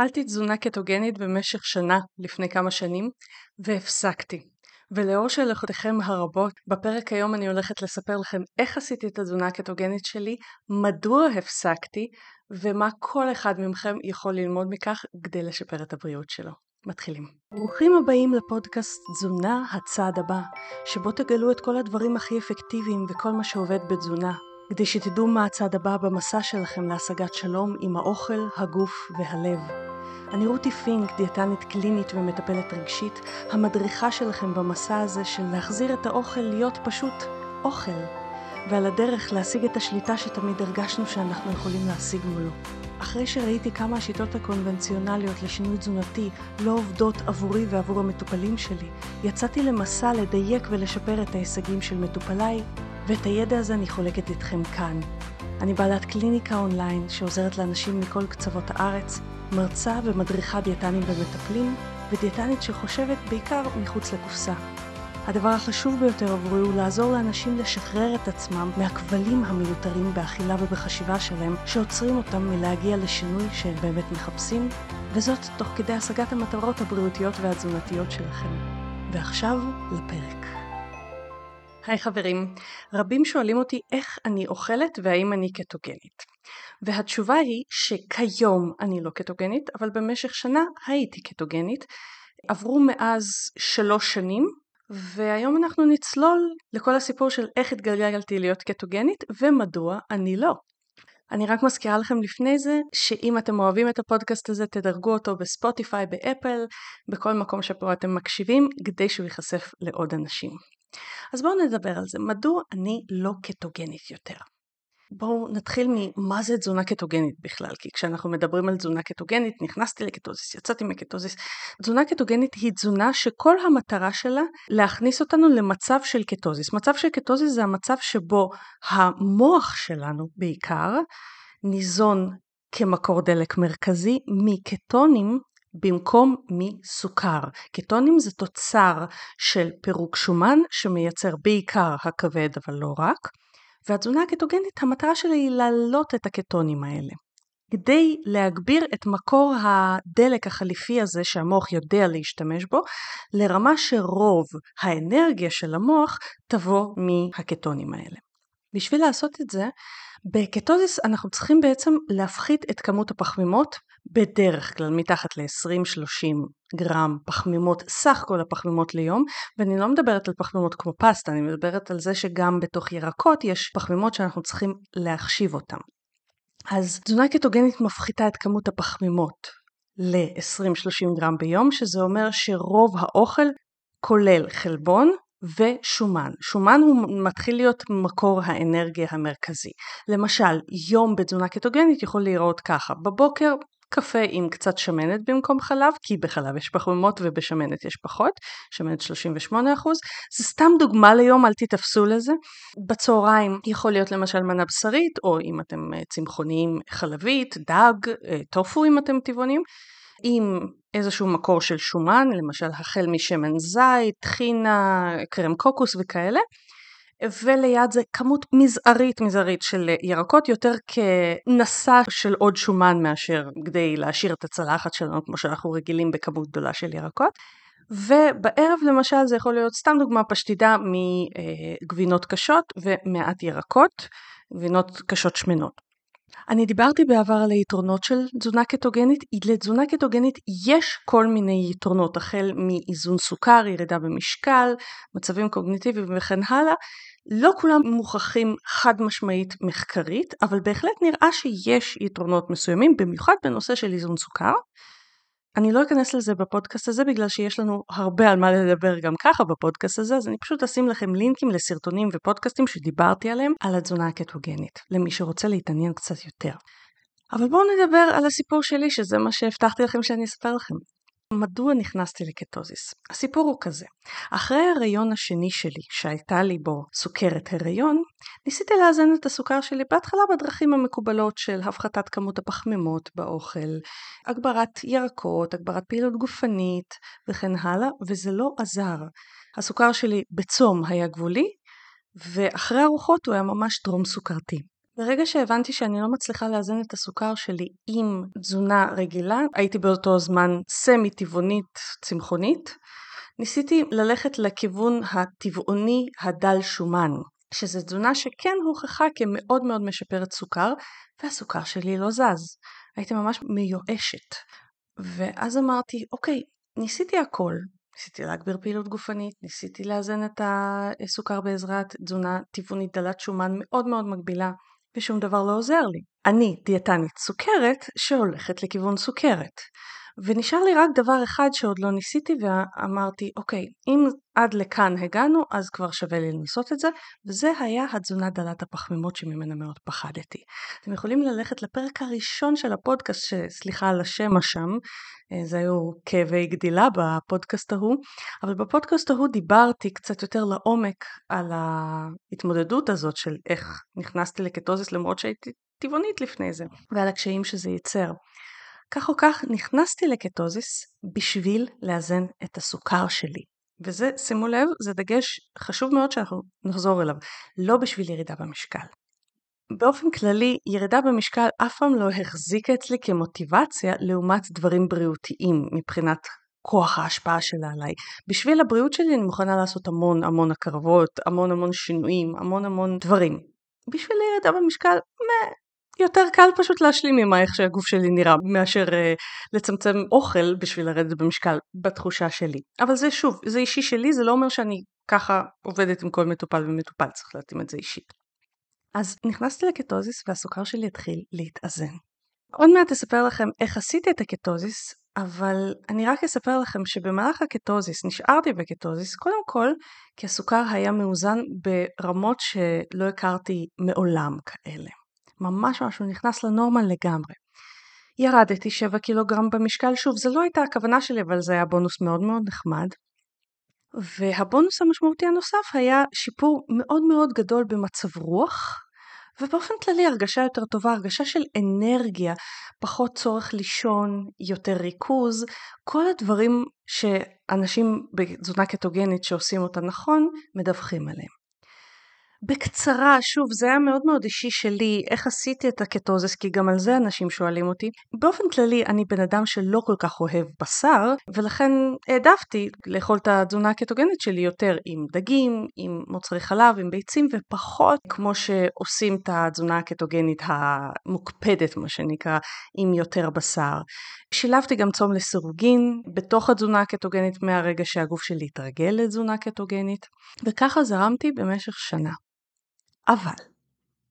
אכלתי תזונה קטוגנית במשך שנה לפני כמה שנים והפסקתי. ולאור שאלותיכם הרבות, בפרק היום אני הולכת לספר לכם איך עשיתי את התזונה הקטוגנית שלי, מדוע הפסקתי, ומה כל אחד מכם יכול ללמוד מכך כדי לשפר את הבריאות שלו. מתחילים. ברוכים הבאים לפודקאסט תזונה הצעד הבא, שבו תגלו את כל הדברים הכי אפקטיביים וכל מה שעובד בתזונה, כדי שתדעו מה הצעד הבא במסע שלכם להשגת שלום עם האוכל, הגוף והלב. אני רותי פינק, דיאטנית קלינית ומטפלת רגשית, המדריכה שלכם במסע הזה של להחזיר את האוכל להיות פשוט אוכל, ועל הדרך להשיג את השליטה שתמיד הרגשנו שאנחנו יכולים להשיג מולו. אחרי שראיתי כמה השיטות הקונבנציונליות לשינוי תזונתי לא עובדות עבורי ועבור המטופלים שלי, יצאתי למסע לדייק ולשפר את ההישגים של מטופליי ואת הידע הזה אני חולקת איתכם כאן. אני בעלת קליניקה אונליין שעוזרת לאנשים מכל קצוות הארץ, מרצה ומדריכה דיאטנים ומטפלים, ודיאטנית שחושבת בעיקר מחוץ לקופסה. הדבר החשוב ביותר עבורי הוא לעזור לאנשים לשחרר את עצמם מהכבלים המיותרים באכילה ובחשיבה שלהם, שעוצרים אותם מלהגיע לשינוי שהם באמת מחפשים, וזאת תוך כדי השגת המטרות הבריאותיות והתזונתיות שלכם. ועכשיו לפרק. היי חברים, רבים שואלים אותי איך אני אוכלת והאם אני קטוגנית. והתשובה היא שכיום אני לא קטוגנית, אבל במשך שנה הייתי קטוגנית. עברו מאז שלוש שנים, והיום אנחנו נצלול לכל הסיפור של איך התגלגלתי להיות קטוגנית ומדוע אני לא. אני רק מזכירה לכם לפני זה, שאם אתם אוהבים את הפודקאסט הזה, תדרגו אותו בספוטיפיי, באפל, בכל מקום שפה אתם מקשיבים, כדי שהוא ייחשף לעוד אנשים. אז בואו נדבר על זה. מדוע אני לא קטוגנית יותר? בואו נתחיל ממה זה תזונה קטוגנית בכלל, כי כשאנחנו מדברים על תזונה קטוגנית, נכנסתי לקטוזיס, יצאתי מקטוזיס. תזונה קטוגנית היא תזונה שכל המטרה שלה להכניס אותנו למצב של קטוזיס. מצב של קטוזיס זה המצב שבו המוח שלנו בעיקר ניזון כמקור דלק מרכזי מקטונים במקום מסוכר. קטונים זה תוצר של פירוק שומן שמייצר בעיקר הכבד אבל לא רק, והתזונה הקטוגנית המטרה שלה היא להעלות את הקטונים האלה. כדי להגביר את מקור הדלק החליפי הזה שהמוח יודע להשתמש בו לרמה שרוב האנרגיה של המוח תבוא מהקטונים האלה. בשביל לעשות את זה, בקטוזיס אנחנו צריכים בעצם להפחית את כמות הפחמימות בדרך כלל מתחת ל-20-30 גרם פחמימות, סך כל הפחמימות ליום, ואני לא מדברת על פחמימות כמו פסטה, אני מדברת על זה שגם בתוך ירקות יש פחמימות שאנחנו צריכים להחשיב אותן. אז תזונה קטוגנית מפחיתה את כמות הפחמימות ל-20-30 גרם ביום, שזה אומר שרוב האוכל כולל חלבון ושומן. שומן הוא מתחיל להיות מקור האנרגיה המרכזי. למשל, יום בתזונה קטוגנית יכול להיראות ככה. בבוקר קפה עם קצת שמנת במקום חלב, כי בחלב יש פחמימות ובשמנת יש פחות, שמנת 38%. זה סתם דוגמה ליום, אל תתאפסו לזה. בצהריים יכול להיות למשל מנה בשרית, או אם אתם אה, צמחוניים חלבית, דג, אה, טופו אם אתם טבעונים. עם איזשהו מקור של שומן, למשל החל משמן זית, טחינה, קרם קוקוס וכאלה, וליד זה כמות מזערית מזערית של ירקות, יותר כנסה של עוד שומן מאשר כדי להשאיר את הצלחת שלנו כמו שאנחנו רגילים בכמות גדולה של ירקות. ובערב למשל זה יכול להיות סתם דוגמה פשטידה מגבינות קשות ומעט ירקות, גבינות קשות שמנות. אני דיברתי בעבר על היתרונות של תזונה קטוגנית, לתזונה קטוגנית יש כל מיני יתרונות, החל מאיזון סוכר, ירידה במשקל, מצבים קוגניטיביים וכן הלאה, לא כולם מוכחים חד משמעית מחקרית, אבל בהחלט נראה שיש יתרונות מסוימים, במיוחד בנושא של איזון סוכר. אני לא אכנס לזה בפודקאסט הזה בגלל שיש לנו הרבה על מה לדבר גם ככה בפודקאסט הזה, אז אני פשוט אשים לכם לינקים לסרטונים ופודקאסטים שדיברתי עליהם על התזונה הקטוגנית, למי שרוצה להתעניין קצת יותר. אבל בואו נדבר על הסיפור שלי, שזה מה שהבטחתי לכם שאני אספר לכם. מדוע נכנסתי לקטוזיס? הסיפור הוא כזה, אחרי ההריון השני שלי, שהייתה לי בו סוכרת הריון, ניסיתי לאזן את הסוכר שלי בהתחלה בדרכים המקובלות של הפחתת כמות הפחמימות באוכל, הגברת ירקות, הגברת פעילות גופנית וכן הלאה, וזה לא עזר. הסוכר שלי בצום היה גבולי, ואחרי ארוחות הוא היה ממש טרום סוכרתי. ברגע שהבנתי שאני לא מצליחה לאזן את הסוכר שלי עם תזונה רגילה, הייתי באותו זמן סמי טבעונית צמחונית, ניסיתי ללכת לכיוון הטבעוני הדל שומן, שזו תזונה שכן הוכחה כמאוד מאוד משפרת סוכר, והסוכר שלי לא זז. הייתי ממש מיואשת. ואז אמרתי, אוקיי, ניסיתי הכל. ניסיתי להגביר פעילות גופנית, ניסיתי לאזן את הסוכר בעזרת תזונה טבעונית דלת שומן מאוד מאוד מגבילה, ושום דבר לא עוזר לי. אני דיאטנית סוכרת שהולכת לכיוון סוכרת. ונשאר לי רק דבר אחד שעוד לא ניסיתי ואמרתי אוקיי אם עד לכאן הגענו אז כבר שווה לי לנסות את זה וזה היה התזונה דלת הפחמימות שממנה מאוד פחדתי. אתם יכולים ללכת לפרק הראשון של הפודקאסט שסליחה על השם השם אה, זה היו כאבי גדילה בפודקאסט ההוא אבל בפודקאסט ההוא דיברתי קצת יותר לעומק על ההתמודדות הזאת של איך נכנסתי לקטוזיס למרות שהייתי טבעונית לפני זה ועל הקשיים שזה ייצר. כך או כך נכנסתי לקטוזיס בשביל לאזן את הסוכר שלי. וזה, שימו לב, זה דגש חשוב מאוד שאנחנו נחזור אליו, לא בשביל ירידה במשקל. באופן כללי, ירידה במשקל אף פעם לא החזיקה אצלי כמוטיבציה לעומת דברים בריאותיים מבחינת כוח ההשפעה שלה עליי. בשביל הבריאות שלי אני מוכנה לעשות המון המון הקרבות, המון המון שינויים, המון המון דברים. בשביל ירידה במשקל, יותר קל פשוט להשלים עם איך שהגוף שלי נראה מאשר uh, לצמצם אוכל בשביל לרדת במשקל בתחושה שלי. אבל זה שוב, זה אישי שלי, זה לא אומר שאני ככה עובדת עם כל מטופל ומטופל, צריך להתאים את זה אישית. אז נכנסתי לקטוזיס והסוכר שלי התחיל להתאזן. עוד מעט אספר לכם איך עשיתי את הקטוזיס, אבל אני רק אספר לכם שבמהלך הקטוזיס, נשארתי בקטוזיס, קודם כל כי הסוכר היה מאוזן ברמות שלא הכרתי מעולם כאלה. ממש משהו נכנס לנורמל לגמרי. ירדתי 7 קילוגרם במשקל, שוב זה לא הייתה הכוונה שלי אבל זה היה בונוס מאוד מאוד נחמד. והבונוס המשמעותי הנוסף היה שיפור מאוד מאוד גדול במצב רוח ובאופן כללי הרגשה יותר טובה, הרגשה של אנרגיה, פחות צורך לישון, יותר ריכוז, כל הדברים שאנשים בתזונה קטוגנית שעושים אותה נכון מדווחים עליהם. בקצרה, שוב, זה היה מאוד מאוד אישי שלי, איך עשיתי את הקטוזיס, כי גם על זה אנשים שואלים אותי. באופן כללי, אני בן אדם שלא כל כך אוהב בשר, ולכן העדפתי לאכול את התזונה הקטוגנית שלי יותר עם דגים, עם מוצרי חלב, עם ביצים, ופחות כמו שעושים את התזונה הקטוגנית המוקפדת, מה שנקרא, עם יותר בשר. שילבתי גם צום לסירוגין בתוך התזונה הקטוגנית מהרגע שהגוף שלי התרגל לתזונה קטוגנית, וככה זרמתי במשך שנה. אבל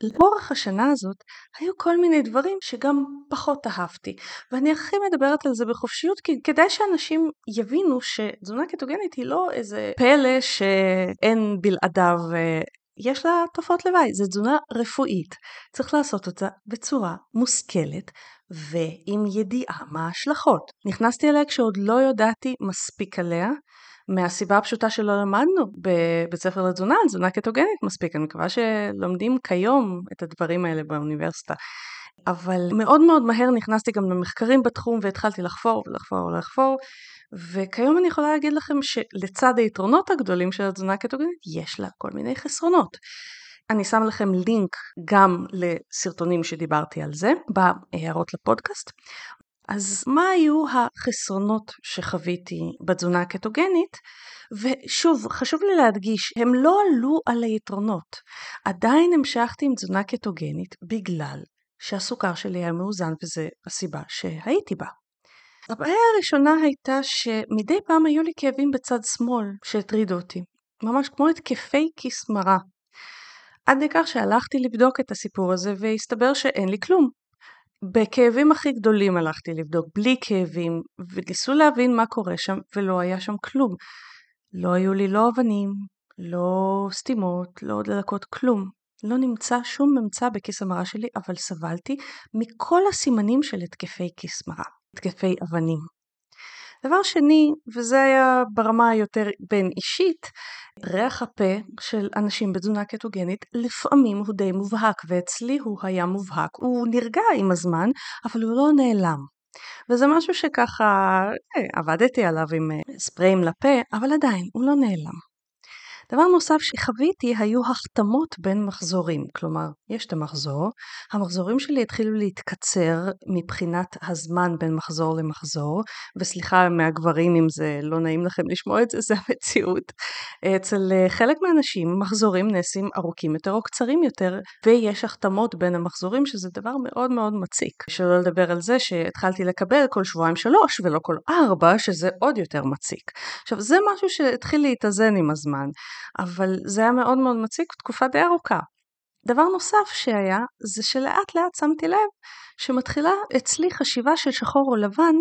לאורך השנה הזאת היו כל מיני דברים שגם פחות אהבתי ואני הכי מדברת על זה בחופשיות כי כדאי שאנשים יבינו שתזונה קטוגנית היא לא איזה פלא שאין בלעדיו אה, יש לה תופעות לוואי, זו תזונה רפואית, צריך לעשות אותה בצורה מושכלת ועם ידיעה מה ההשלכות. נכנסתי אליה כשעוד לא ידעתי מספיק עליה מהסיבה הפשוטה שלא למדנו בבית ספר לתזונה תזונה קטוגנית מספיק, אני מקווה שלומדים כיום את הדברים האלה באוניברסיטה. אבל מאוד מאוד מהר נכנסתי גם למחקרים בתחום והתחלתי לחפור ולחפור ולחפור וכיום אני יכולה להגיד לכם שלצד היתרונות הגדולים של התזונה הקטוגנית יש לה כל מיני חסרונות. אני שם לכם לינק גם לסרטונים שדיברתי על זה בהערות לפודקאסט אז מה היו החסרונות שחוויתי בתזונה הקטוגנית? ושוב, חשוב לי להדגיש, הם לא עלו על היתרונות. עדיין המשכתי עם תזונה קטוגנית בגלל שהסוכר שלי היה מאוזן וזו הסיבה שהייתי בה. הבעיה הראשונה הייתה שמדי פעם היו לי כאבים בצד שמאל שהטרידו אותי, ממש כמו התקפי כיס מרה. עד לכך שהלכתי לבדוק את הסיפור הזה והסתבר שאין לי כלום. בכאבים הכי גדולים הלכתי לבדוק, בלי כאבים, וניסו להבין מה קורה שם, ולא היה שם כלום. לא היו לי לא אבנים, לא סתימות, לא דלקות, כלום. לא נמצא שום ממצא בכיס המרה שלי, אבל סבלתי מכל הסימנים של התקפי כיס מרה, התקפי אבנים. דבר שני, וזה היה ברמה היותר בין אישית, ריח הפה של אנשים בתזונה קטוגנית לפעמים הוא די מובהק, ואצלי הוא היה מובהק. הוא נרגע עם הזמן, אבל הוא לא נעלם. וזה משהו שככה אה, עבדתי עליו עם אה, ספריים לפה, אבל עדיין הוא לא נעלם. דבר נוסף שחוויתי היו החתמות בין מחזורים, כלומר, יש את המחזור, המחזורים שלי התחילו להתקצר מבחינת הזמן בין מחזור למחזור, וסליחה מהגברים אם זה לא נעים לכם לשמוע את זה, זה המציאות. אצל אה, חלק מהאנשים מחזורים נעשים ארוכים יותר או קצרים יותר, ויש החתמות בין המחזורים שזה דבר מאוד מאוד מציק. שלא לדבר על זה שהתחלתי לקבל כל שבועיים שלוש ולא כל ארבע, שזה עוד יותר מציק. עכשיו זה משהו שהתחיל להתאזן עם הזמן, אבל זה היה מאוד מאוד מציק תקופה די ארוכה. דבר נוסף שהיה, זה שלאט לאט שמתי לב שמתחילה אצלי חשיבה של שחור או לבן,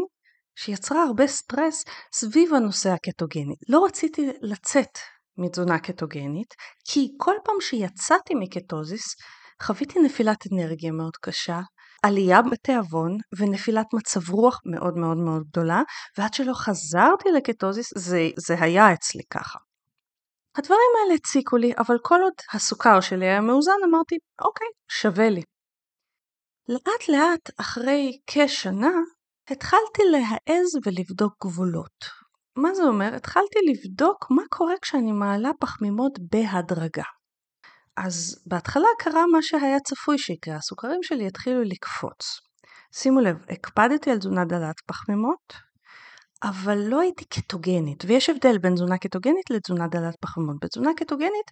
שיצרה הרבה סטרס סביב הנושא הקטוגני. לא רציתי לצאת מתזונה קטוגנית, כי כל פעם שיצאתי מקטוזיס, חוויתי נפילת אנרגיה מאוד קשה, עלייה בתיאבון ונפילת מצב רוח מאוד מאוד מאוד גדולה, ועד שלא חזרתי לקטוזיס זה, זה היה אצלי ככה. הדברים האלה הציקו לי, אבל כל עוד הסוכר שלי היה מאוזן, אמרתי, אוקיי, שווה לי. לאט לאט, אחרי כשנה, התחלתי להעז ולבדוק גבולות. מה זה אומר? התחלתי לבדוק מה קורה כשאני מעלה פחמימות בהדרגה. אז בהתחלה קרה מה שהיה צפוי שיקרה, הסוכרים שלי התחילו לקפוץ. שימו לב, הקפדתי על תזונה דלת פחמימות, אבל לא הייתי קטוגנית, ויש הבדל בין תזונה קטוגנית לתזונה דלת פחמימות. בתזונה קטוגנית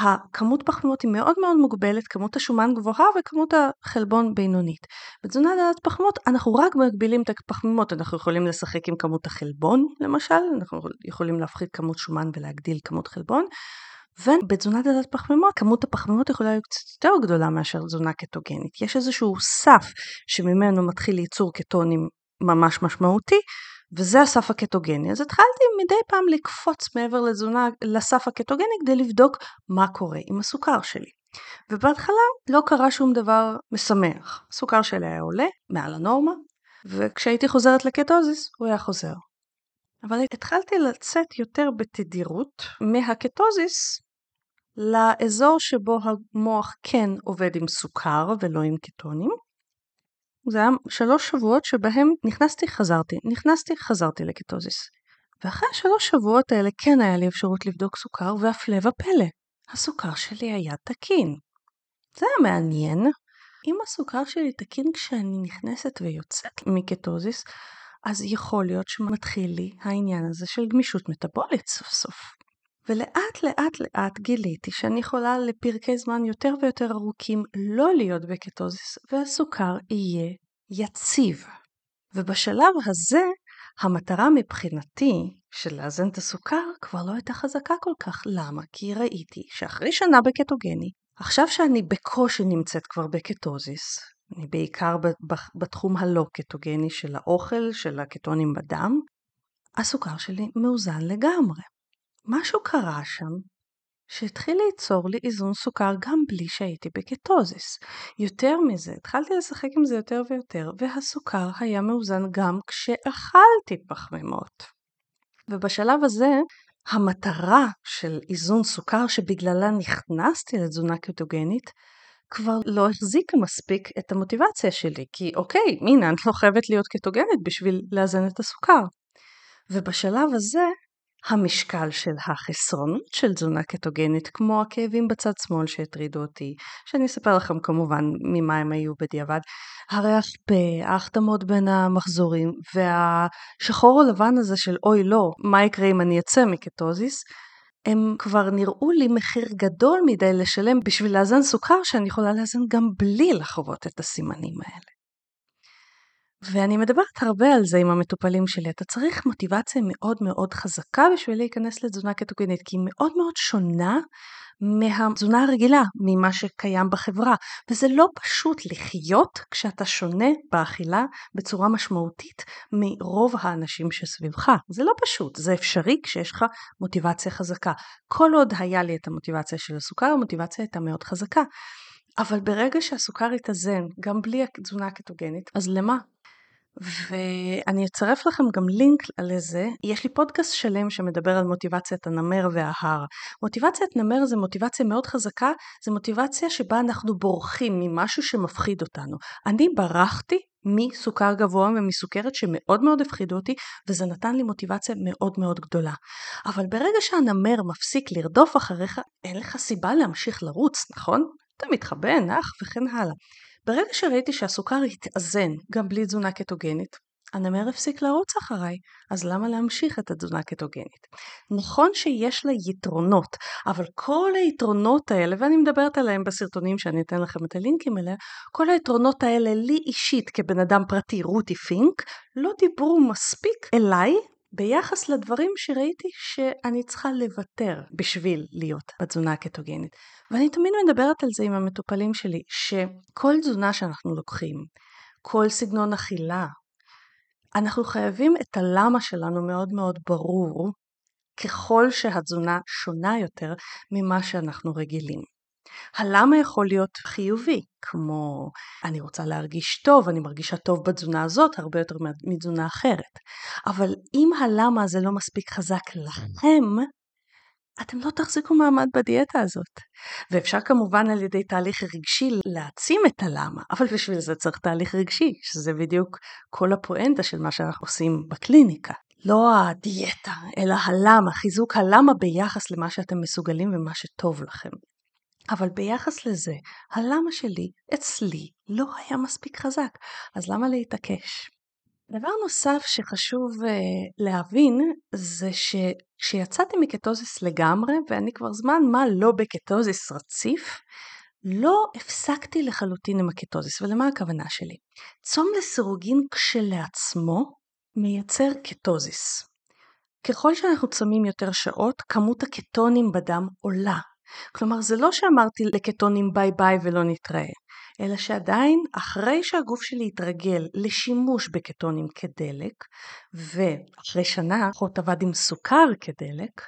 הכמות פחמימות היא מאוד מאוד מוגבלת, כמות השומן גבוהה וכמות החלבון בינונית. בתזונה דלת פחמימות אנחנו רק מגבילים את הפחמימות, אנחנו יכולים לשחק עם כמות החלבון למשל, אנחנו יכולים להפחית כמות שומן ולהגדיל כמות חלבון, ובתזונה דלת פחמימות כמות הפחמימות יכולה להיות קצת יותר גדולה מאשר תזונה קטוגנית. יש איזשהו סף שממנו מתחיל ייצור קטונים ממש משמעותי, וזה הסף הקטוגני. אז התחלתי מדי פעם לקפוץ מעבר לתזונה, לסף הקטוגני כדי לבדוק מה קורה עם הסוכר שלי. ובהתחלה לא קרה שום דבר משמח. הסוכר שלי היה עולה מעל הנורמה, וכשהייתי חוזרת לקטוזיס הוא היה חוזר. אבל התחלתי לצאת יותר בתדירות מהקטוזיס לאזור שבו המוח כן עובד עם סוכר ולא עם קטונים, זה היה שלוש שבועות שבהם נכנסתי, חזרתי, נכנסתי, חזרתי לקטוזיס. ואחרי השלוש שבועות האלה כן היה לי אפשרות לבדוק סוכר, והפלא ופלא, הסוכר שלי היה תקין. זה היה מעניין. אם הסוכר שלי תקין כשאני נכנסת ויוצאת מקטוזיס, אז יכול להיות שמתחיל לי העניין הזה של גמישות מטבולית סוף סוף. ולאט לאט לאט גיליתי שאני יכולה לפרקי זמן יותר ויותר ארוכים לא להיות בקטוזיס והסוכר יהיה יציב. ובשלב הזה המטרה מבחינתי של לאזן את הסוכר כבר לא הייתה חזקה כל כך. למה? כי ראיתי שאחרי שנה בקטוגני, עכשיו שאני בקושי נמצאת כבר בקטוזיס, אני בעיקר בתחום הלא קטוגני של האוכל, של הקטונים בדם, הסוכר שלי מאוזן לגמרי. משהו קרה שם שהתחיל ליצור לי איזון סוכר גם בלי שהייתי בקטוזיס. יותר מזה, התחלתי לשחק עם זה יותר ויותר, והסוכר היה מאוזן גם כשאכלתי פחמימות. ובשלב הזה, המטרה של איזון סוכר שבגללה נכנסתי לתזונה קטוגנית, כבר לא החזיקה מספיק את המוטיבציה שלי, כי אוקיי, הנה, אני לא חייבת להיות קטוגנית בשביל לאזן את הסוכר. ובשלב הזה המשקל של החסרונות של תזונה קטוגנית, כמו הכאבים בצד שמאל שהטרידו אותי, שאני אספר לכם כמובן ממה הם היו בדיעבד, הריח פה, ההחתמות בין המחזורים, והשחור או לבן הזה של אוי לא, מה יקרה אם אני אצא מקטוזיס, הם כבר נראו לי מחיר גדול מדי לשלם בשביל לאזן סוכר שאני יכולה לאזן גם בלי לחוות את הסימנים האלה. ואני מדברת הרבה על זה עם המטופלים שלי. אתה צריך מוטיבציה מאוד מאוד חזקה בשביל להיכנס לתזונה קטוגנית, כי היא מאוד מאוד שונה מהתזונה הרגילה, ממה שקיים בחברה. וזה לא פשוט לחיות כשאתה שונה באכילה בצורה משמעותית מרוב האנשים שסביבך. זה לא פשוט, זה אפשרי כשיש לך מוטיבציה חזקה. כל עוד היה לי את המוטיבציה של הסוכר, המוטיבציה הייתה מאוד חזקה. אבל ברגע שהסוכר התאזן, גם בלי התזונה הקטוגנית, אז למה? ואני אצרף לכם גם לינק לזה. יש לי פודקאסט שלם שמדבר על מוטיבציית הנמר וההר. מוטיבציית נמר זה מוטיבציה מאוד חזקה, זה מוטיבציה שבה אנחנו בורחים ממשהו שמפחיד אותנו. אני ברחתי מסוכר גבוה ומסוכרת שמאוד מאוד הפחידו אותי וזה נתן לי מוטיבציה מאוד מאוד גדולה. אבל ברגע שהנמר מפסיק לרדוף אחריך אין לך סיבה להמשיך לרוץ, נכון? אתה מתחבא, נח וכן הלאה. ברגע שראיתי שהסוכר התאזן גם בלי תזונה קטוגנית, הנמר הפסיק לרוץ אחריי, אז למה להמשיך את התזונה הקטוגנית? נכון שיש לה יתרונות, אבל כל היתרונות האלה, ואני מדברת עליהם בסרטונים שאני אתן לכם את הלינקים אליה, כל היתרונות האלה לי אישית כבן אדם פרטי, רותי פינק, לא דיברו מספיק אליי ביחס לדברים שראיתי שאני צריכה לוותר בשביל להיות בתזונה הקטוגנית. ואני תמיד מדברת על זה עם המטופלים שלי, שכל תזונה שאנחנו לוקחים, כל סגנון אכילה, אנחנו חייבים את הלמה שלנו מאוד מאוד ברור, ככל שהתזונה שונה יותר ממה שאנחנו רגילים. הלמה יכול להיות חיובי, כמו אני רוצה להרגיש טוב, אני מרגישה טוב בתזונה הזאת הרבה יותר מתזונה אחרת. אבל אם הלמה הזה לא מספיק חזק לכם, אתם לא תחזיקו מעמד בדיאטה הזאת. ואפשר כמובן על ידי תהליך רגשי להעצים את הלמה, אבל בשביל זה צריך תהליך רגשי, שזה בדיוק כל הפואנטה של מה שאנחנו עושים בקליניקה. לא הדיאטה, אלא הלמה, חיזוק הלמה ביחס למה שאתם מסוגלים ומה שטוב לכם. אבל ביחס לזה, הלמה שלי, אצלי, לא היה מספיק חזק, אז למה להתעקש? דבר נוסף שחשוב uh, להבין זה שכשיצאתי מקטוזיס לגמרי, ואני כבר זמן מה לא בקטוזיס רציף, לא הפסקתי לחלוטין עם הקטוזיס, ולמה הכוונה שלי? צום לסירוגין כשלעצמו מייצר קטוזיס. ככל שאנחנו צמים יותר שעות, כמות הקטונים בדם עולה. כלומר, זה לא שאמרתי לקטונים ביי ביי ולא נתראה. אלא שעדיין אחרי שהגוף שלי התרגל לשימוש בקטונים כדלק, ואחרי שנה אחות עבד עם סוכר כדלק,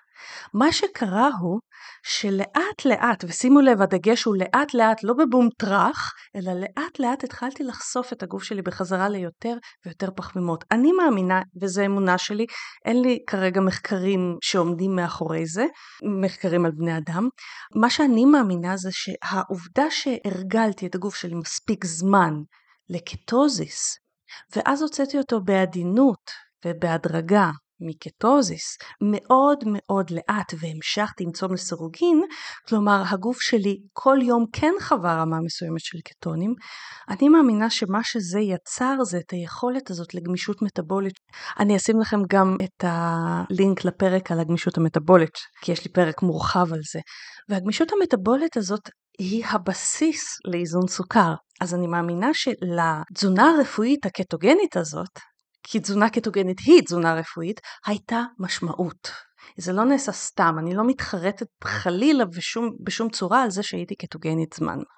מה שקרה הוא שלאט לאט, ושימו לב הדגש הוא לאט לאט לא בבום טראח, אלא לאט לאט התחלתי לחשוף את הגוף שלי בחזרה ליותר ויותר פחמימות. אני מאמינה, וזו אמונה שלי, אין לי כרגע מחקרים שעומדים מאחורי זה, מחקרים על בני אדם, מה שאני מאמינה זה שהעובדה שהרגלתי את הגוף שלי מספיק זמן לקטוזיס, ואז הוצאתי אותו בעדינות ובהדרגה מקטוזיס מאוד מאוד לאט והמשכתי עם צום לסירוגין, כלומר הגוף שלי כל יום כן חווה רמה מסוימת של קטונים, אני מאמינה שמה שזה יצר זה את היכולת הזאת לגמישות מטבולית. אני אשים לכם גם את הלינק לפרק על הגמישות המטבולית, כי יש לי פרק מורחב על זה. והגמישות המטבולית הזאת היא הבסיס לאיזון סוכר. אז אני מאמינה שלתזונה הרפואית הקטוגנית הזאת, כי תזונה קטוגנית היא תזונה רפואית, הייתה משמעות. זה לא נעשה סתם, אני לא מתחרטת חלילה בשום, בשום צורה על זה שהייתי קטוגנית זמן מה.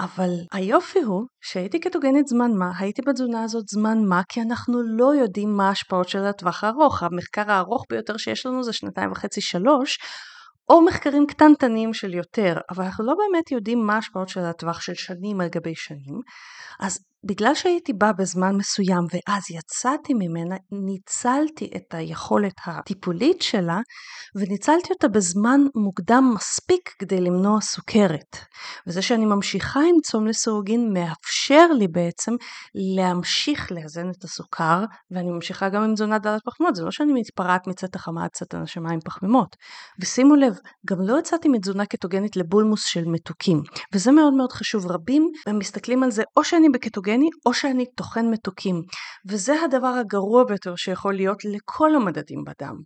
אבל היופי הוא שהייתי קטוגנית זמן מה, הייתי בתזונה הזאת זמן מה, כי אנחנו לא יודעים מה ההשפעות של הטווח הארוך. המחקר הארוך ביותר שיש לנו זה שנתיים וחצי שלוש, או מחקרים קטנטנים של יותר, אבל אנחנו לא באמת יודעים מה ההשפעות של הטווח של שנים על גבי שנים. אז בגלל שהייתי באה בזמן מסוים ואז יצאתי ממנה, ניצלתי את היכולת הטיפולית שלה וניצלתי אותה בזמן מוקדם מספיק כדי למנוע סוכרת. וזה שאני ממשיכה עם צום לסירוגין מאפשר לי בעצם להמשיך לאזן את הסוכר ואני ממשיכה גם עם תזונה דלת פחמימות, זה לא שאני מתפרעת מצאת החמה עד צאת הנשמה עם פחמימות. ושימו לב, גם לא יצאתי מתזונה קטוגנית לבולמוס של מתוקים, וזה מאוד מאוד חשוב. רבים מסתכלים על זה או שאני בקטוגנית גלוטוגני או שאני טוחן מתוקים. וזה הדבר הגרוע ביותר שיכול להיות לכל המדדים בדם.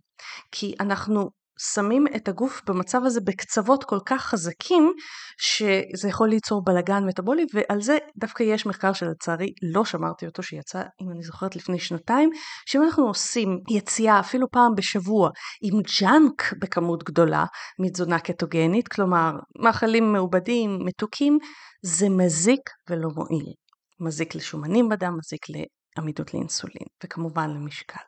כי אנחנו שמים את הגוף במצב הזה בקצוות כל כך חזקים שזה יכול ליצור בלגן מטאבולי ועל זה דווקא יש מחקר שלצערי לא שמרתי אותו שיצא אם אני זוכרת לפני שנתיים שאם אנחנו עושים יציאה אפילו פעם בשבוע עם ג'אנק בכמות גדולה מתזונה קטוגנית כלומר מאכלים מעובדים מתוקים זה מזיק ולא מועיל. מזיק לשומנים בדם, מזיק לעמידות לאינסולין, וכמובן למשקל.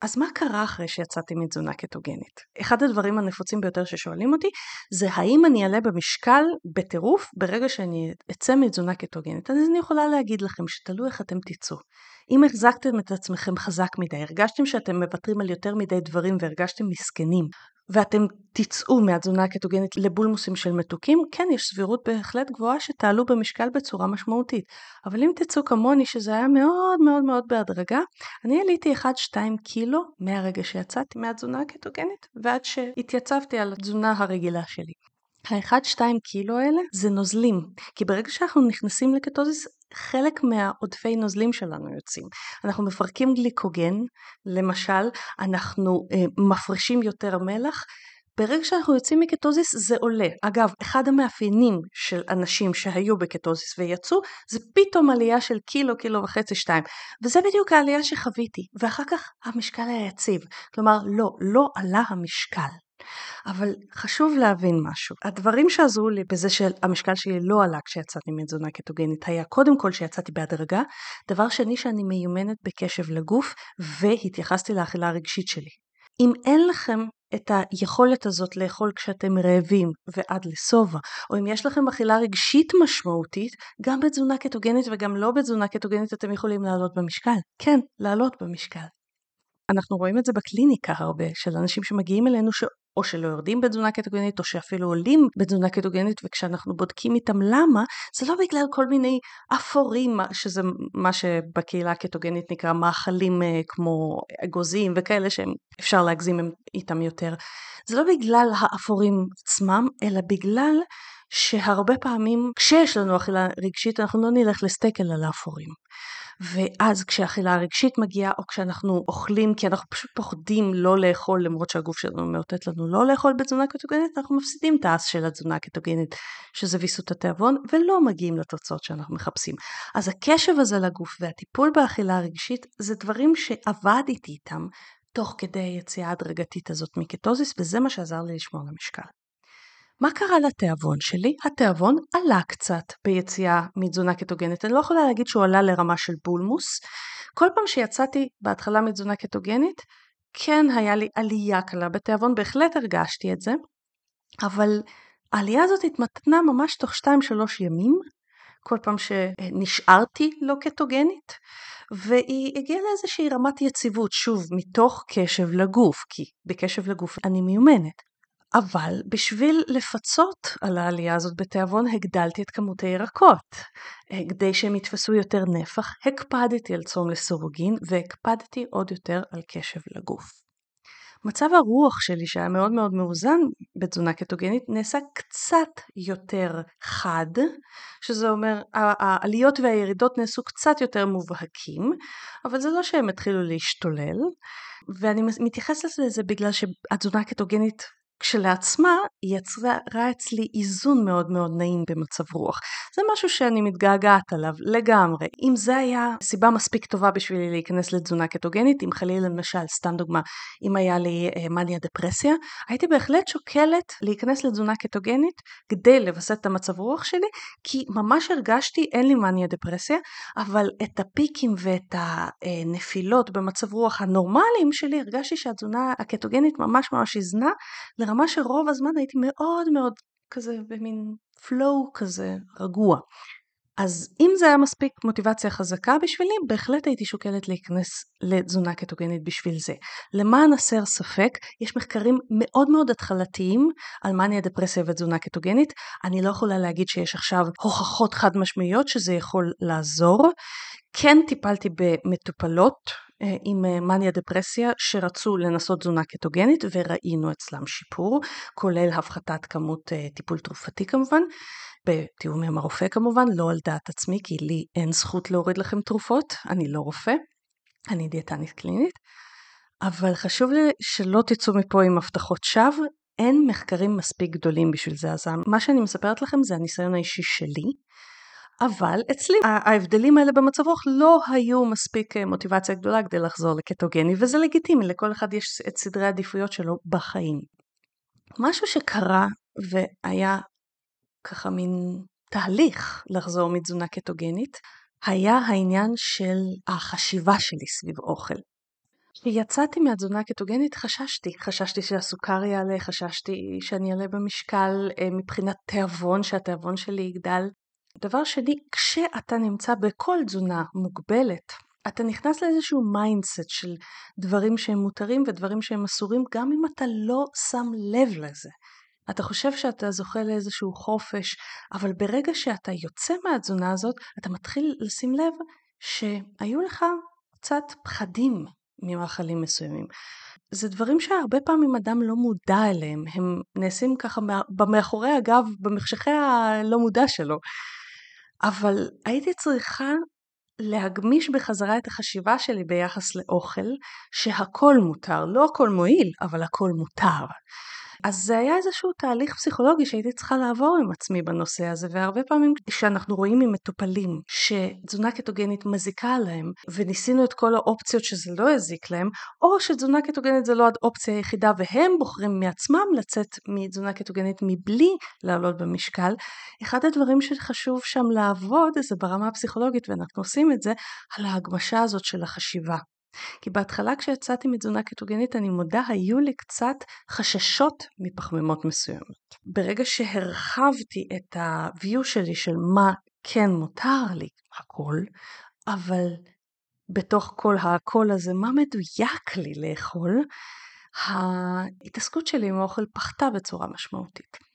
אז מה קרה אחרי שיצאתי מתזונה קטוגנית? אחד הדברים הנפוצים ביותר ששואלים אותי זה האם אני אעלה במשקל בטירוף ברגע שאני אצא מתזונה קטוגנית. אז אני יכולה להגיד לכם שתלוי איך אתם תצאו. אם החזקתם את עצמכם חזק מדי, הרגשתם שאתם מוותרים על יותר מדי דברים והרגשתם מסכנים, ואתם תצאו מהתזונה הקטוגנית לבולמוסים של מתוקים, כן, יש סבירות בהחלט גבוהה שתעלו במשקל בצורה משמעותית. אבל אם תצאו כמוני, שזה היה מאוד מאוד מאוד בהדרגה, אני עליתי 1-2 קילו מהרגע שיצאתי מהתזונה הקטוגנית ועד שהתייצבתי על התזונה הרגילה שלי. ה-1-2 קילו האלה זה נוזלים, כי ברגע שאנחנו נכנסים לקטוזיס, חלק מהעודפי נוזלים שלנו יוצאים. אנחנו מפרקים גליקוגן, למשל, אנחנו אה, מפרישים יותר מלח. ברגע שאנחנו יוצאים מקטוזיס זה עולה. אגב, אחד המאפיינים של אנשים שהיו בקטוזיס ויצאו, זה פתאום עלייה של קילו, קילו וחצי, שתיים. וזה בדיוק העלייה שחוויתי. ואחר כך המשקל היה יציב. כלומר, לא, לא עלה המשקל. אבל חשוב להבין משהו. הדברים שעזרו לי בזה שהמשקל שלי לא עלה כשיצאתי מתזונה קטוגנית היה קודם כל שיצאתי בהדרגה, דבר שני שאני מיומנת בקשב לגוף והתייחסתי לאכילה הרגשית שלי. אם אין לכם את היכולת הזאת לאכול כשאתם רעבים ועד לשובע, או אם יש לכם אכילה רגשית משמעותית, גם בתזונה קטוגנית וגם לא בתזונה קטוגנית אתם יכולים לעלות במשקל. כן, לעלות במשקל. אנחנו רואים את זה בקליניקה הרבה, של אנשים שמגיעים אלינו ש... או שלא יורדים בתזונה קטוגנית, או שאפילו עולים בתזונה קטוגנית, וכשאנחנו בודקים איתם למה, זה לא בגלל כל מיני אפורים, שזה מה שבקהילה הקטוגנית נקרא מאכלים אה, כמו אגוזים וכאלה שאפשר להגזים איתם יותר. זה לא בגלל האפורים עצמם, אלא בגלל שהרבה פעמים כשיש לנו אכילה רגשית אנחנו לא נלך לסטייק אלא לאפורים. ואז כשהאכילה הרגשית מגיעה או כשאנחנו אוכלים כי אנחנו פשוט פוחדים לא לאכול למרות שהגוף שלנו מאותת לנו לא לאכול בתזונה קטוגנית אנחנו מפסידים את האס של התזונה הקטוגנית שזה ויסות התיאבון ולא מגיעים לתוצאות שאנחנו מחפשים. אז הקשב הזה לגוף והטיפול באכילה הרגשית זה דברים שעבדתי איתם תוך כדי היציאה ההדרגתית הזאת מקטוזיס וזה מה שעזר לי לשמור על המשקל. מה קרה לתיאבון שלי? התיאבון עלה קצת ביציאה מתזונה קטוגנית. אני לא יכולה להגיד שהוא עלה לרמה של בולמוס. כל פעם שיצאתי בהתחלה מתזונה קטוגנית, כן היה לי עלייה קלה בתיאבון, בהחלט הרגשתי את זה, אבל העלייה הזאת התמתנה ממש תוך 2-3 ימים, כל פעם שנשארתי לא קטוגנית, והיא הגיעה לאיזושהי רמת יציבות, שוב, מתוך קשב לגוף, כי בקשב לגוף אני מיומנת. אבל בשביל לפצות על העלייה הזאת בתיאבון הגדלתי את כמות הירקות. אה, כדי שהם יתפסו יותר נפח, הקפדתי על צום לסורוגין והקפדתי עוד יותר על קשב לגוף. מצב הרוח שלי שהיה מאוד מאוד מאוזן בתזונה קטוגנית נעשה קצת יותר חד, שזה אומר העליות והירידות נעשו קצת יותר מובהקים, אבל זה לא שהם התחילו להשתולל, ואני מתייחסת לזה בגלל שהתזונה הקטוגנית כשלעצמה יצרה אצלי איזון מאוד מאוד נעים במצב רוח. זה משהו שאני מתגעגעת עליו לגמרי. אם זה היה סיבה מספיק טובה בשבילי להיכנס לתזונה קטוגנית, אם חלילה למשל, סתם דוגמה, אם היה לי אה, מניה דפרסיה, הייתי בהחלט שוקלת להיכנס לתזונה קטוגנית כדי לווסת את המצב רוח שלי, כי ממש הרגשתי, אין לי מניה דפרסיה, אבל את הפיקים ואת הנפילות במצב רוח הנורמליים שלי, הרגשתי שהתזונה הקטוגנית ממש ממש איזנה ברמה שרוב הזמן הייתי מאוד מאוד כזה במין flow כזה רגוע. אז אם זה היה מספיק מוטיבציה חזקה בשבילי, בהחלט הייתי שוקלת להיכנס לתזונה קטוגנית בשביל זה. למען הסר ספק, יש מחקרים מאוד מאוד התחלתיים על מניה דפרסיה ותזונה קטוגנית. אני לא יכולה להגיד שיש עכשיו הוכחות חד משמעיות שזה יכול לעזור. כן טיפלתי במטופלות עם אה, מניה דפרסיה שרצו לנסות תזונה קטוגנית וראינו אצלם שיפור, כולל הפחתת כמות אה, טיפול תרופתי כמובן, בתיאום עם הרופא כמובן, לא על דעת עצמי כי לי אין זכות להוריד לכם תרופות, אני לא רופא, אני דיאטנית קלינית, אבל חשוב לי שלא תצאו מפה עם הבטחות שווא, אין מחקרים מספיק גדולים בשביל זה, אז מה שאני מספרת לכם זה הניסיון האישי שלי. אבל אצלי ההבדלים האלה במצב רוח לא היו מספיק אה, מוטיבציה גדולה כדי לחזור לקטוגני וזה לגיטימי, לכל אחד יש את סדרי העדיפויות שלו בחיים. משהו שקרה והיה ככה מין תהליך לחזור מתזונה קטוגנית היה העניין של החשיבה שלי סביב אוכל. כשיצאתי מהתזונה הקטוגנית חששתי, חששתי שהסוכר יעלה, חששתי שאני אעלה במשקל אה, מבחינת תיאבון, שהתיאבון שלי יגדל. דבר שני, כשאתה נמצא בכל תזונה מוגבלת, אתה נכנס לאיזשהו mindset של דברים שהם מותרים ודברים שהם אסורים, גם אם אתה לא שם לב לזה. אתה חושב שאתה זוכה לאיזשהו חופש, אבל ברגע שאתה יוצא מהתזונה הזאת, אתה מתחיל לשים לב שהיו לך קצת פחדים ממאכלים מסוימים. זה דברים שהרבה פעמים אדם לא מודע אליהם, הם נעשים ככה במאחורי הגב, במחשכי הלא מודע שלו. אבל הייתי צריכה להגמיש בחזרה את החשיבה שלי ביחס לאוכל, שהכל מותר, לא הכל מועיל, אבל הכל מותר. אז זה היה איזשהו תהליך פסיכולוגי שהייתי צריכה לעבור עם עצמי בנושא הזה, והרבה פעמים כשאנחנו רואים ממטופלים שתזונה קטוגנית מזיקה להם, וניסינו את כל האופציות שזה לא יזיק להם, או שתזונה קטוגנית זה לא האופציה היחידה והם בוחרים מעצמם לצאת מתזונה קטוגנית מבלי לעלות במשקל, אחד הדברים שחשוב שם לעבוד זה ברמה הפסיכולוגית, ואנחנו עושים את זה, על ההגמשה הזאת של החשיבה. כי בהתחלה כשיצאתי מתזונה קטוגנית אני מודה היו לי קצת חששות מפחמימות מסוימות. ברגע שהרחבתי את ה-view שלי של מה כן מותר לי הכל, אבל בתוך כל הכל הזה מה מדויק לי לאכול, ההתעסקות שלי עם האוכל פחתה בצורה משמעותית.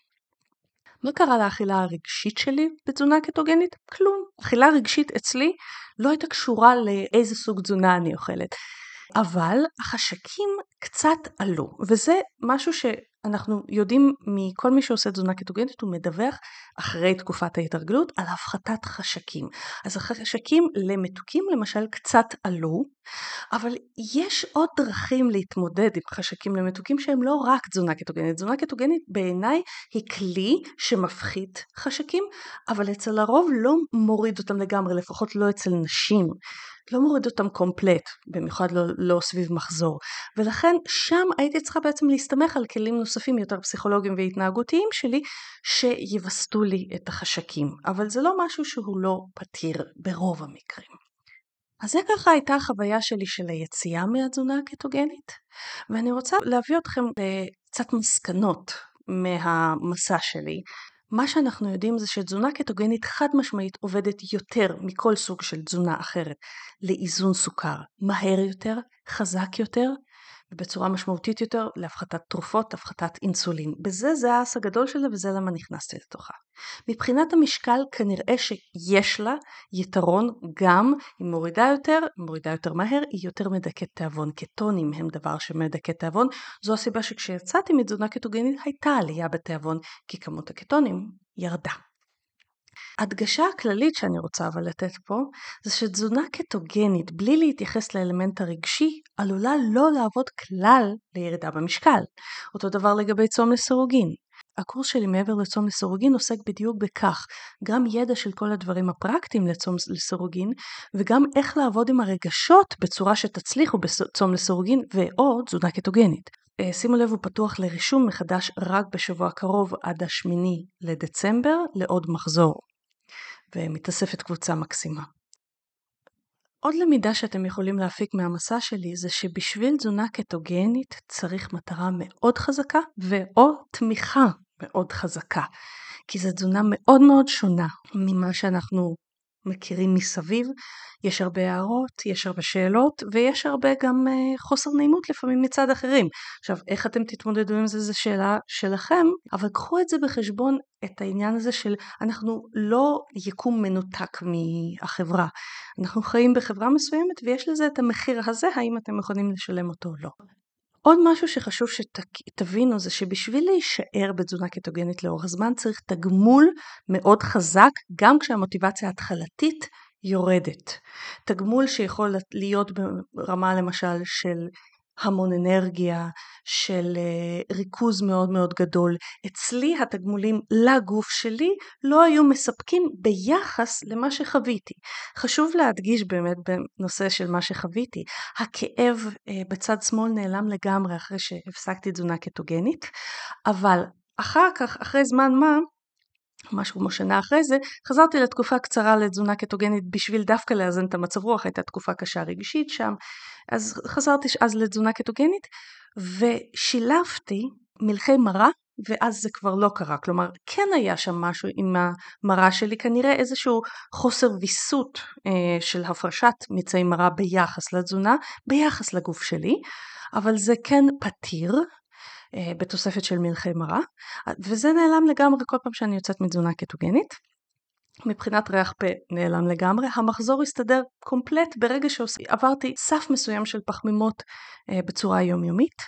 מה קרה לאכילה הרגשית שלי בתזונה קטוגנית? כלום. אכילה רגשית אצלי לא הייתה קשורה לאיזה סוג תזונה אני אוכלת. אבל החשקים קצת עלו, וזה משהו שאנחנו יודעים מכל מי שעושה תזונה קטוגנית, הוא מדווח אחרי תקופת ההתרגלות על הפחתת חשקים. אז החשקים למתוקים למשל קצת עלו, אבל יש עוד דרכים להתמודד עם חשקים למתוקים שהם לא רק תזונה קטוגנית. תזונה קטוגנית בעיניי היא כלי שמפחית חשקים, אבל אצל הרוב לא מוריד אותם לגמרי, לפחות לא אצל נשים. לא מוריד אותם קומפלט, במיוחד לא, לא סביב מחזור. ולכן שם הייתי צריכה בעצם להסתמך על כלים נוספים יותר פסיכולוגיים והתנהגותיים שלי, שיווסתו לי את החשקים. אבל זה לא משהו שהוא לא פתיר ברוב המקרים. אז זה ככה הייתה החוויה שלי של היציאה מהתזונה הקטוגנית, ואני רוצה להביא אתכם לקצת מסקנות מהמסע שלי, מה שאנחנו יודעים זה שתזונה קטוגנית חד משמעית עובדת יותר מכל סוג של תזונה אחרת. לאיזון סוכר, מהר יותר, חזק יותר ובצורה משמעותית יותר להפחתת תרופות, הפחתת אינסולין. בזה זה האס הגדול שלה וזה למה נכנסתי לתוכה. מבחינת המשקל כנראה שיש לה יתרון גם היא מורידה יותר, מורידה יותר מהר, היא יותר מדכאת תיאבון. קטונים הם דבר שמדכא תיאבון. זו הסיבה שכשיצאתי מתזונה קטוגנית הייתה עלייה בתיאבון כי כמות הקטונים ירדה. הדגשה הכללית שאני רוצה אבל לתת פה, זה שתזונה קטוגנית בלי להתייחס לאלמנט הרגשי, עלולה לא לעבוד כלל לירידה במשקל. אותו דבר לגבי צום לסירוגין. הקורס שלי מעבר לצום לסירוגין עוסק בדיוק בכך, גם ידע של כל הדברים הפרקטיים לצום לסירוגין, וגם איך לעבוד עם הרגשות בצורה שתצליחו בצום לסירוגין ו/או תזונה קטוגנית. אה, שימו לב, הוא פתוח לרישום מחדש רק בשבוע הקרוב עד השמיני לדצמבר לעוד מחזור. ומתאספת קבוצה מקסימה. עוד למידה שאתם יכולים להפיק מהמסע שלי זה שבשביל תזונה קטוגנית צריך מטרה מאוד חזקה ואו תמיכה מאוד חזקה. כי זו תזונה מאוד מאוד שונה ממה שאנחנו מכירים מסביב. יש הרבה הערות, יש הרבה שאלות ויש הרבה גם uh, חוסר נעימות לפעמים מצד אחרים. עכשיו, איך אתם תתמודדו עם זה זו שאלה שלכם, אבל קחו את זה בחשבון, את העניין הזה של אנחנו לא יקום מנותק מהחברה. אנחנו חיים בחברה מסוימת ויש לזה את המחיר הזה, האם אתם יכולים לשלם אותו או לא. עוד משהו שחשוב שתבינו זה שבשביל להישאר בתזונה קטוגנית לאורך זמן צריך תגמול מאוד חזק גם כשהמוטיבציה ההתחלתית יורדת. תגמול שיכול להיות ברמה למשל של המון אנרגיה, של אה, ריכוז מאוד מאוד גדול. אצלי התגמולים לגוף שלי לא היו מספקים ביחס למה שחוויתי. חשוב להדגיש באמת בנושא של מה שחוויתי, הכאב אה, בצד שמאל נעלם לגמרי אחרי שהפסקתי תזונה קטוגנית, אבל אחר כך, אחרי זמן מה, משהו כמו שנה אחרי זה, חזרתי לתקופה קצרה לתזונה קטוגנית בשביל דווקא לאזן את המצב רוח, הייתה תקופה קשה רגשית שם, אז חזרתי אז לתזונה קטוגנית ושילבתי מלחי מרה ואז זה כבר לא קרה, כלומר כן היה שם משהו עם המרה שלי, כנראה איזשהו חוסר ויסות אה, של הפרשת מצעי מרה ביחס לתזונה, ביחס לגוף שלי, אבל זה כן פתיר, בתוספת של מלחי מרה, וזה נעלם לגמרי כל פעם שאני יוצאת מתזונה קטוגנית. מבחינת ריח פה נעלם לגמרי, המחזור הסתדר קומפלט ברגע שעברתי סף מסוים של פחמימות אה, בצורה יומיומית,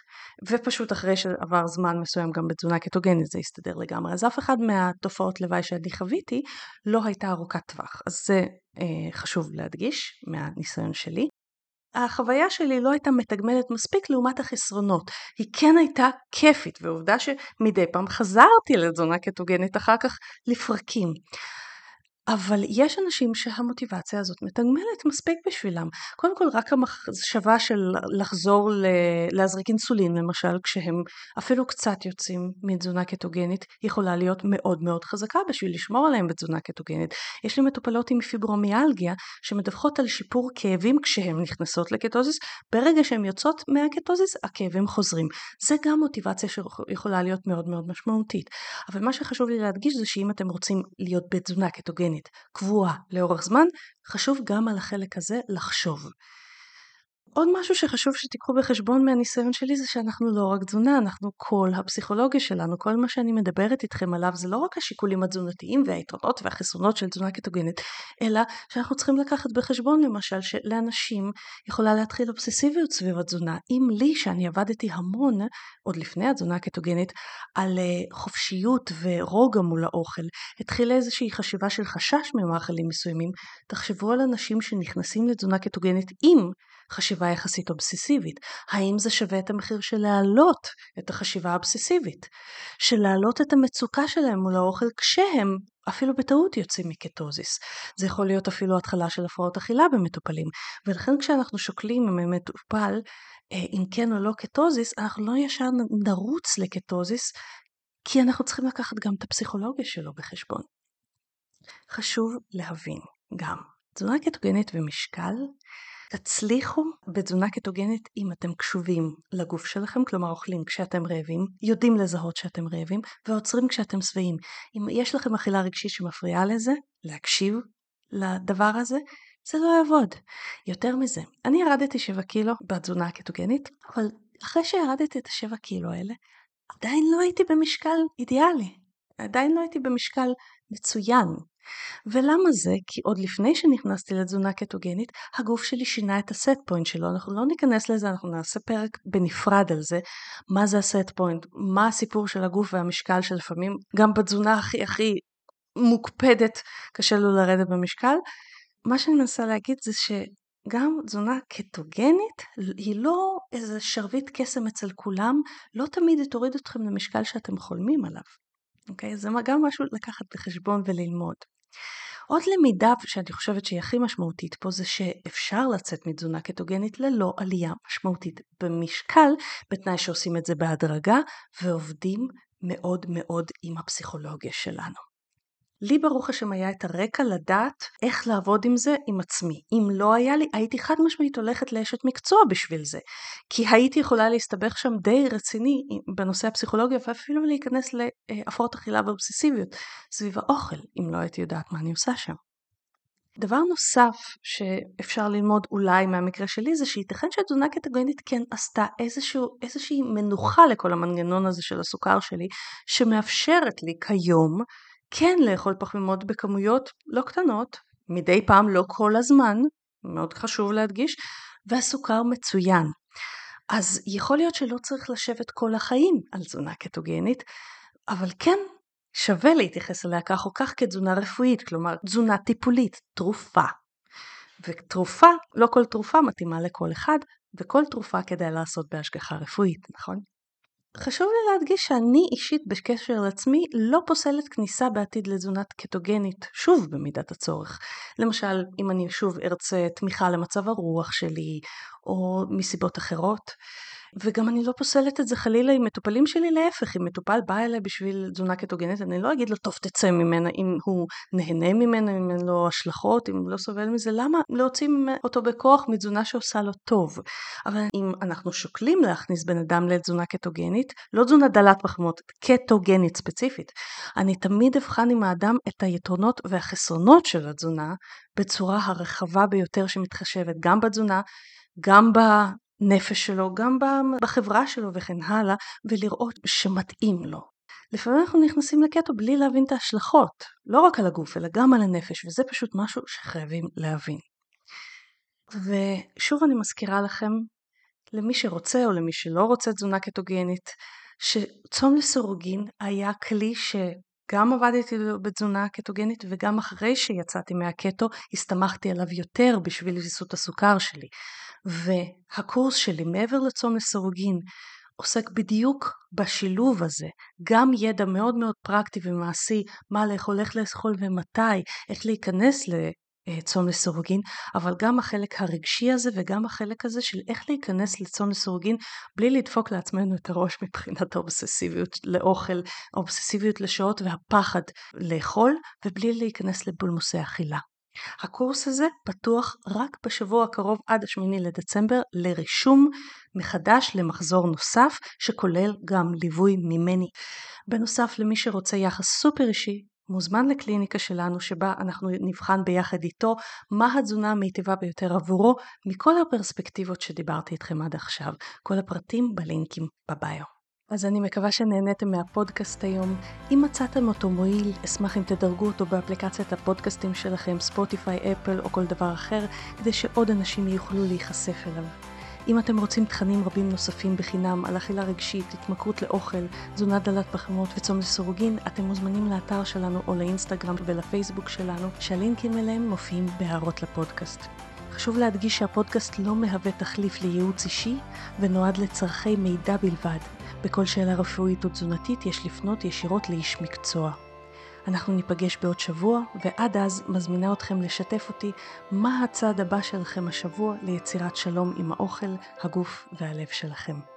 ופשוט אחרי שעבר זמן מסוים גם בתזונה קטוגנית זה הסתדר לגמרי. אז אף אחד מהתופעות לוואי שאני חוויתי לא הייתה ארוכת טווח, אז זה אה, חשוב להדגיש מהניסיון שלי. החוויה שלי לא הייתה מתגמלת מספיק לעומת החסרונות. היא כן הייתה כיפית, ועובדה שמדי פעם חזרתי לתזונה קטוגנית אחר כך לפרקים. אבל יש אנשים שהמוטיבציה הזאת מתגמלת מספיק בשבילם. קודם כל רק המחשבה של לחזור ל... להזריק אינסולין למשל כשהם אפילו קצת יוצאים מתזונה קטוגנית יכולה להיות מאוד מאוד חזקה בשביל לשמור עליהם בתזונה קטוגנית. יש לי מטופלות עם פיברומיאלגיה שמדווחות על שיפור כאבים כשהן נכנסות לקטוזיס, ברגע שהן יוצאות מהקטוזיס הכאבים חוזרים. זה גם מוטיבציה שיכולה להיות מאוד מאוד משמעותית. אבל מה שחשוב לי להדגיש זה שאם אתם רוצים להיות בתזונה קטוגנית אורגנית, קבועה לאורך זמן, חשוב גם על החלק הזה לחשוב. עוד משהו שחשוב שתיקחו בחשבון מהניסיון שלי זה שאנחנו לא רק תזונה, אנחנו כל הפסיכולוגיה שלנו, כל מה שאני מדברת איתכם עליו זה לא רק השיקולים התזונתיים והיתרונות והחסרונות של תזונה קטוגנית, אלא שאנחנו צריכים לקחת בחשבון למשל שלאנשים יכולה להתחיל אובססיביות סביב התזונה. אם לי, שאני עבדתי המון, עוד לפני התזונה הקטוגנית, על אה, חופשיות ורוגע מול האוכל, התחילה איזושהי חשיבה של חשש ממאכלים מסוימים, תחשבו על אנשים שנכנסים לתזונה קטוגנית עם חשיבה יחסית אובססיבית? האם זה שווה את המחיר של להעלות את החשיבה האובססיבית? של להעלות את המצוקה שלהם מול האוכל כשהם אפילו בטעות יוצאים מקטוזיס. זה יכול להיות אפילו התחלה של הפרעות אכילה במטופלים. ולכן כשאנחנו שוקלים אם מטופל אה, אם כן או לא קטוזיס, אנחנו לא ישר נרוץ לקטוזיס, כי אנחנו צריכים לקחת גם את הפסיכולוגיה שלו בחשבון. חשוב להבין גם, תזונה קטוגנית ומשקל תצליחו בתזונה קטוגנית אם אתם קשובים לגוף שלכם, כלומר אוכלים כשאתם רעבים, יודעים לזהות שאתם רעבים, ועוצרים כשאתם שבעים. אם יש לכם אכילה רגשית שמפריעה לזה, להקשיב לדבר הזה, זה לא יעבוד. יותר מזה, אני ירדתי 7 קילו בתזונה הקטוגנית, אבל אחרי שירדתי את ה-7 קילו האלה, עדיין לא הייתי במשקל אידיאלי. עדיין לא הייתי במשקל מצוין. ולמה זה? כי עוד לפני שנכנסתי לתזונה קטוגנית, הגוף שלי שינה את הסט פוינט שלו. אנחנו לא ניכנס לזה, אנחנו נעשה פרק בנפרד על זה, מה זה הסט פוינט, מה הסיפור של הגוף והמשקל שלפעמים גם בתזונה הכי הכי מוקפדת קשה לו לרדת במשקל. מה שאני מנסה להגיד זה שגם תזונה קטוגנית היא לא איזה שרביט קסם אצל כולם, לא תמיד היא תוריד אתכם למשקל שאתם חולמים עליו. אוקיי? Okay? זה גם משהו לקחת בחשבון וללמוד. עוד למידה שאני חושבת שהיא הכי משמעותית פה זה שאפשר לצאת מתזונה קטוגנית ללא עלייה משמעותית במשקל, בתנאי שעושים את זה בהדרגה ועובדים מאוד מאוד עם הפסיכולוגיה שלנו. לי ברוך השם היה את הרקע לדעת איך לעבוד עם זה עם עצמי. אם לא היה לי, הייתי חד משמעית הולכת לאשת מקצוע בשביל זה. כי הייתי יכולה להסתבך שם די רציני בנושא הפסיכולוגיה ואפילו להיכנס להפרעות אכילה ואובססיביות סביב האוכל, אם לא הייתי יודעת מה אני עושה שם. דבר נוסף שאפשר ללמוד אולי מהמקרה שלי זה שייתכן שהתזונה קטגונית כן עשתה איזשהו, איזושהי מנוחה לכל המנגנון הזה של הסוכר שלי שמאפשרת לי כיום כן לאכול פחמימות בכמויות לא קטנות, מדי פעם לא כל הזמן, מאוד חשוב להדגיש, והסוכר מצוין. אז יכול להיות שלא צריך לשבת כל החיים על תזונה קטוגנית, אבל כן שווה להתייחס אליה כך או כך כתזונה רפואית, כלומר תזונה טיפולית, תרופה. ותרופה, לא כל תרופה מתאימה לכל אחד, וכל תרופה כדאי לעשות בהשגחה רפואית, נכון? חשוב לי להדגיש שאני אישית בקשר לעצמי לא פוסלת כניסה בעתיד לתזונת קטוגנית, שוב במידת הצורך. למשל, אם אני שוב ארצה תמיכה למצב הרוח שלי, או מסיבות אחרות. וגם אני לא פוסלת את זה חלילה עם מטופלים שלי, להפך, אם מטופל בא אליי בשביל תזונה קטוגנית, אני לא אגיד לו, טוב, תצא ממנה, אם הוא נהנה ממנה, אם אין לו השלכות, אם הוא לא סובל מזה, למה להוציא אותו בכוח מתזונה שעושה לו טוב? אבל אם אנחנו שוקלים להכניס בן אדם לתזונה קטוגנית, לא תזונה דלת פחמות, קטוגנית ספציפית, אני תמיד אבחן עם האדם את היתרונות והחסרונות של התזונה בצורה הרחבה ביותר שמתחשבת גם בתזונה, גם בנפש שלו, גם בחברה שלו וכן הלאה, ולראות שמתאים לו. לפעמים אנחנו נכנסים לקטו בלי להבין את ההשלכות, לא רק על הגוף אלא גם על הנפש, וזה פשוט משהו שחייבים להבין. ושוב אני מזכירה לכם, למי שרוצה או למי שלא רוצה תזונה קטוגנית, שצום לסירוגין היה כלי ש... גם עבדתי בתזונה קטוגנית וגם אחרי שיצאתי מהקטו הסתמכתי עליו יותר בשביל ויסות הסוכר שלי. והקורס שלי מעבר לצום לסירוגין עוסק בדיוק בשילוב הזה, גם ידע מאוד מאוד פרקטי ומעשי, מה לאכול, איך לאכול ומתי, איך להיכנס צום לסירוגין, אבל גם החלק הרגשי הזה וגם החלק הזה של איך להיכנס לצום לסירוגין בלי לדפוק לעצמנו את הראש מבחינת האובססיביות לאוכל, האובססיביות לשעות והפחד לאכול, ובלי להיכנס לבולמוסי אכילה. הקורס הזה פתוח רק בשבוע הקרוב עד השמיני לדצמבר לרישום מחדש למחזור נוסף שכולל גם ליווי ממני. בנוסף למי שרוצה יחס סופר אישי מוזמן לקליניקה שלנו שבה אנחנו נבחן ביחד איתו מה התזונה המיטיבה ביותר עבורו מכל הפרספקטיבות שדיברתי איתכם עד עכשיו. כל הפרטים בלינקים בביו. אז אני מקווה שנהניתם מהפודקאסט היום. אם מצאתם אותו מועיל, אשמח אם תדרגו אותו באפליקציית הפודקאסטים שלכם, ספוטיפיי, אפל או כל דבר אחר, כדי שעוד אנשים יוכלו להיחשף אליו. אם אתם רוצים תכנים רבים נוספים בחינם על אכילה רגשית, התמכרות לאוכל, תזונה דלת פחמות וצום לסירוגין, אתם מוזמנים לאתר שלנו או לאינסטגרם ולפייסבוק שלנו, שהלינקים אליהם מופיעים בהערות לפודקאסט. חשוב להדגיש שהפודקאסט לא מהווה תחליף לייעוץ אישי ונועד לצורכי מידע בלבד. בכל שאלה רפואית או תזונתית יש לפנות ישירות לאיש מקצוע. אנחנו ניפגש בעוד שבוע, ועד אז מזמינה אתכם לשתף אותי מה הצעד הבא שלכם השבוע ליצירת שלום עם האוכל, הגוף והלב שלכם.